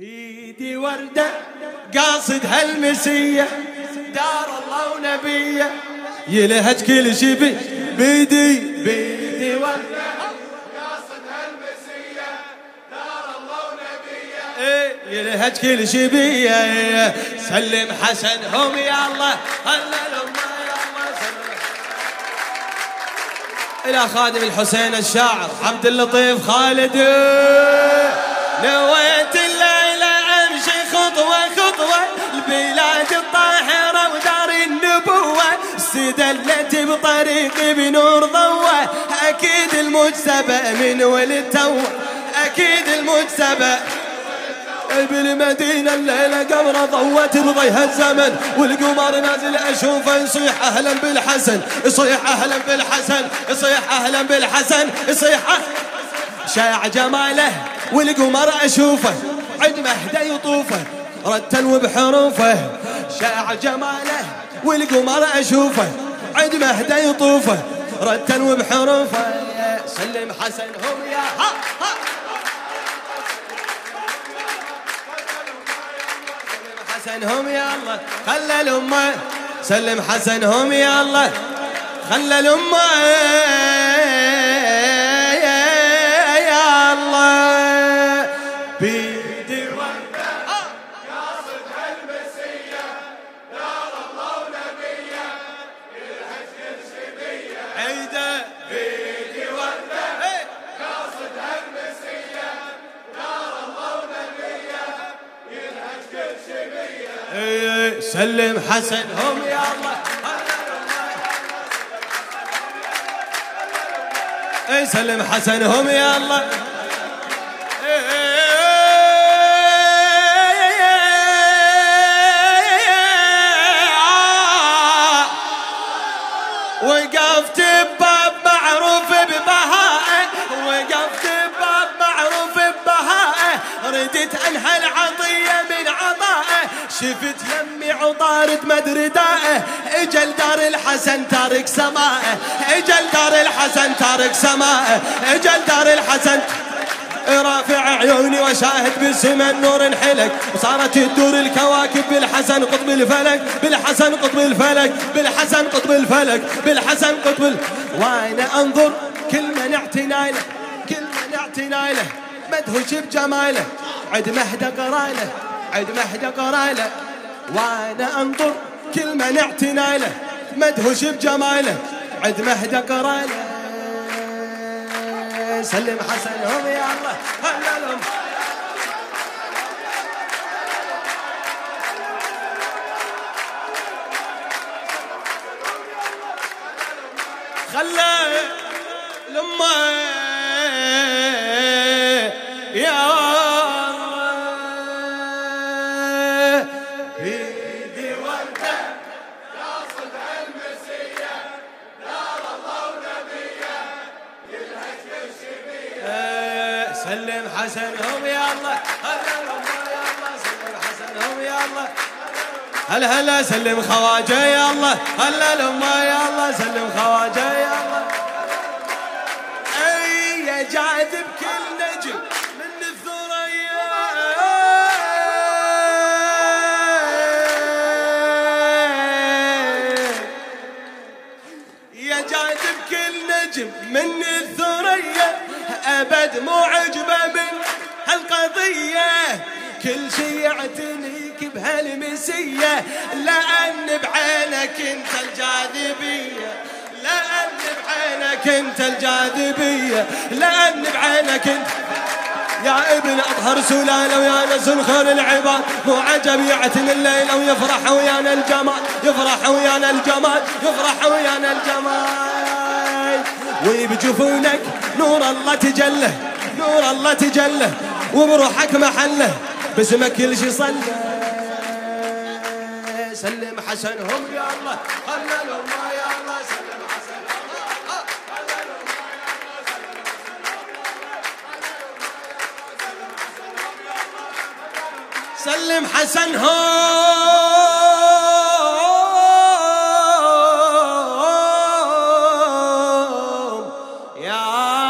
بيدي وردة قاصد هالمسية دار الله ونبية. يلهج كل شي بي بيدي. بيدي وردة قاصد هالمسية دار الله ونبية. إيه يلهج كل شي بيه سلم حسنهم يا الله هللهم يا الله سلم. إلى خادم الحسين الشاعر عبد اللطيف خالد. نويت بطريقي بنور ضوة أكيد المجتبى من ولد توه أكيد المجتبى. بالمدينة الليلة قمرة ضوت رضيها الزمن. والقمر نازل أشوفه يصيح أهلا بالحسن. يصيح أهلا بالحسن. يصيح أهلا بالحسن. يصيح شاع جماله. والقمر أشوفه. عند مهدى يطوفه. رتل وبحروفه. شاع جماله. والقمر أشوفه. عند مهدى يطوفه رتل وبحروفه. سلم حسنهم يا ها ها. حسنهم يا الله خلى الأمة. سلم حسنهم يا الله خلى الأمة. سلم حسنهم يا الله. سلم حسنهم يا الله. وقفت بباب معروف ببهائه. وقفت بباب معروف ببهائه. ردت عنها العطية من عطائه. شفت يمي عطارد مدردائه. أجل دار الحسن تارك سمائه. أجل دار الحسن تارك سمائه. أجل دار الحسن. رافع عيوني وشاهد بالسما النور انحلك وصارت تدور الكواكب بالحسن قطب الفلك. بالحسن قطب الفلك. بالحسن قطب الفلك. بالحسن قطب ال... وأنا أنظر؟ كل من اعتنى له. كل من اعتنى له. مدهوش بجماله. عد مهدى قراله عد مهدى قراله وأنا انظر كل من اعتنى له مدهوش بجماله عد مهدى قراله سلم حسنهم يا الله هللهم. خلى لما سلم حسنهم يا الله. هللهم يا الله سلم حسنهم يا الله. هلا هلا سلم خواجه يا الله. هلا لما يا الله سلم خواجه يا الله. أي يا جاذب كل نجم من الثريا. يا جاذب كل نجم من الثريا. أبد مو عجبه من هالقضيه كل شي يعتنيك بهالمسية. لأن بعينك أنت الجاذبية لأن بعينك أنت الجاذبية. لأن بعينك أنت يا ابن أطهر سلالة ويا نزل خير العباد. مو عجب يعتني الليل ويفرح ويانا الجمال. يفرح ويانا الجمال يفرح ويانا الجمال. وبجفونك نور الله تجله نور الله تجله. وبروحك محله باسمك كل شي صلى. سلم حسنهم يا الله خللهم يا الله. سلم حسنهم سلم حسنهم يا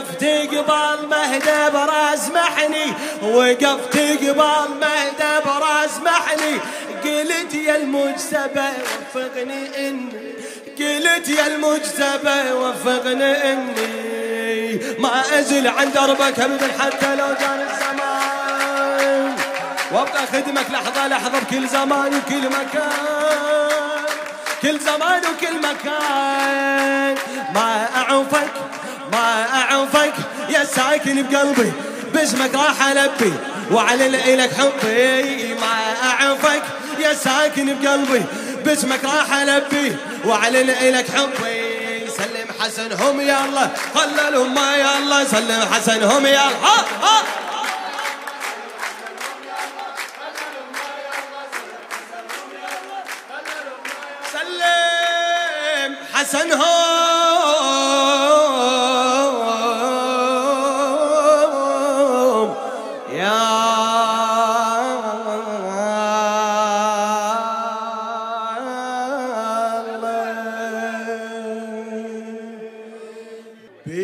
وقفت قبال مهدى براس محني وقفت قبال مهدى براس محني. قلت يا المجتبى وفقني إني قلت يا المجتبى وفقني إني. ما أزل عن دربك ابدا حتى لو جاني الزمان. وابقى خدمك لحظة لحظة بكل زمان وكل مكان. كل زمان وكل مكان. ما أعوفك ما أعوفك يا ساكن بقلبي باسمك راح ألبي. واعلن إلك حبي ما أعوفك يا ساكن بقلبي باسمك راح ألبي. واعلن لك حبي سلم حسنهم يلا خللهم ما يلا سلم حسنهم يلا ها ها. سلم حسنهم.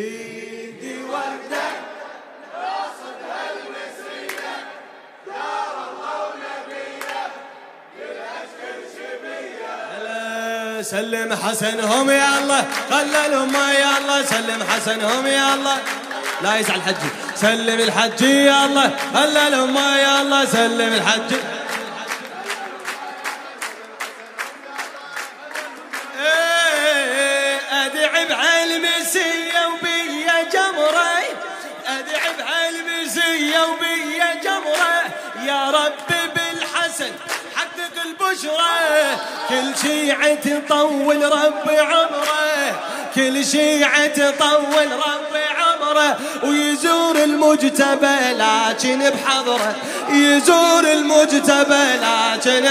بيدي وردة هلا سلم حسنهم يا الله خللهم يا الله سلم حسنهم يا الله. لا يزعل حجي سلم الحجي يا الله خللهم يا الله سلم الحجي. يا رب بالحسن حقق البشرى كل شيعة طول ربي عمره. كل شيعة طول ربي عمره. ويزور المجتبى لكن بحضره. يزور المجتبى لكن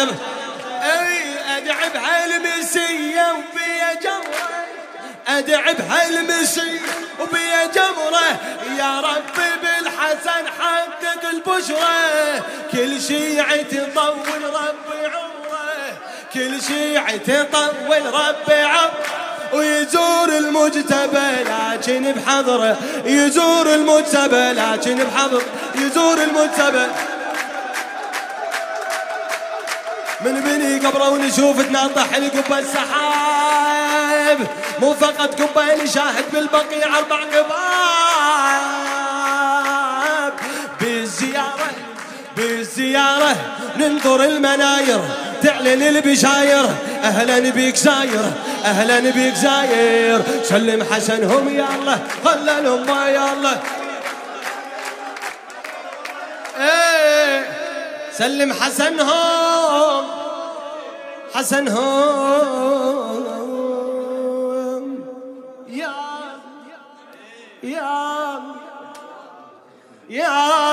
أي ادعي بهالمسيه وبيا جمره. أدعي بهالمسيه وبيا جمره يا رب بالحسن حقق البشرى كل شيعة طول ربي عمره. كل شيعة طول ربي عمره. ويزور المجتبى لكن بحضره. يزور المجتبى لكن بحضره. يزور المجتبى. من بني قبره ونشوف تناطح القبة السحاب. مو فقط قبة نشاهد بالبقيع أربع قباب. بالزيارة بالزيارة ننظر المناير تعلن البشاير أهلا بيك زاير أهلا بيك زاير. سلم حسنهم يا الله خللهم ما يا الله. إيه سلم حسنهم حسنهم. Yeah. Yeah.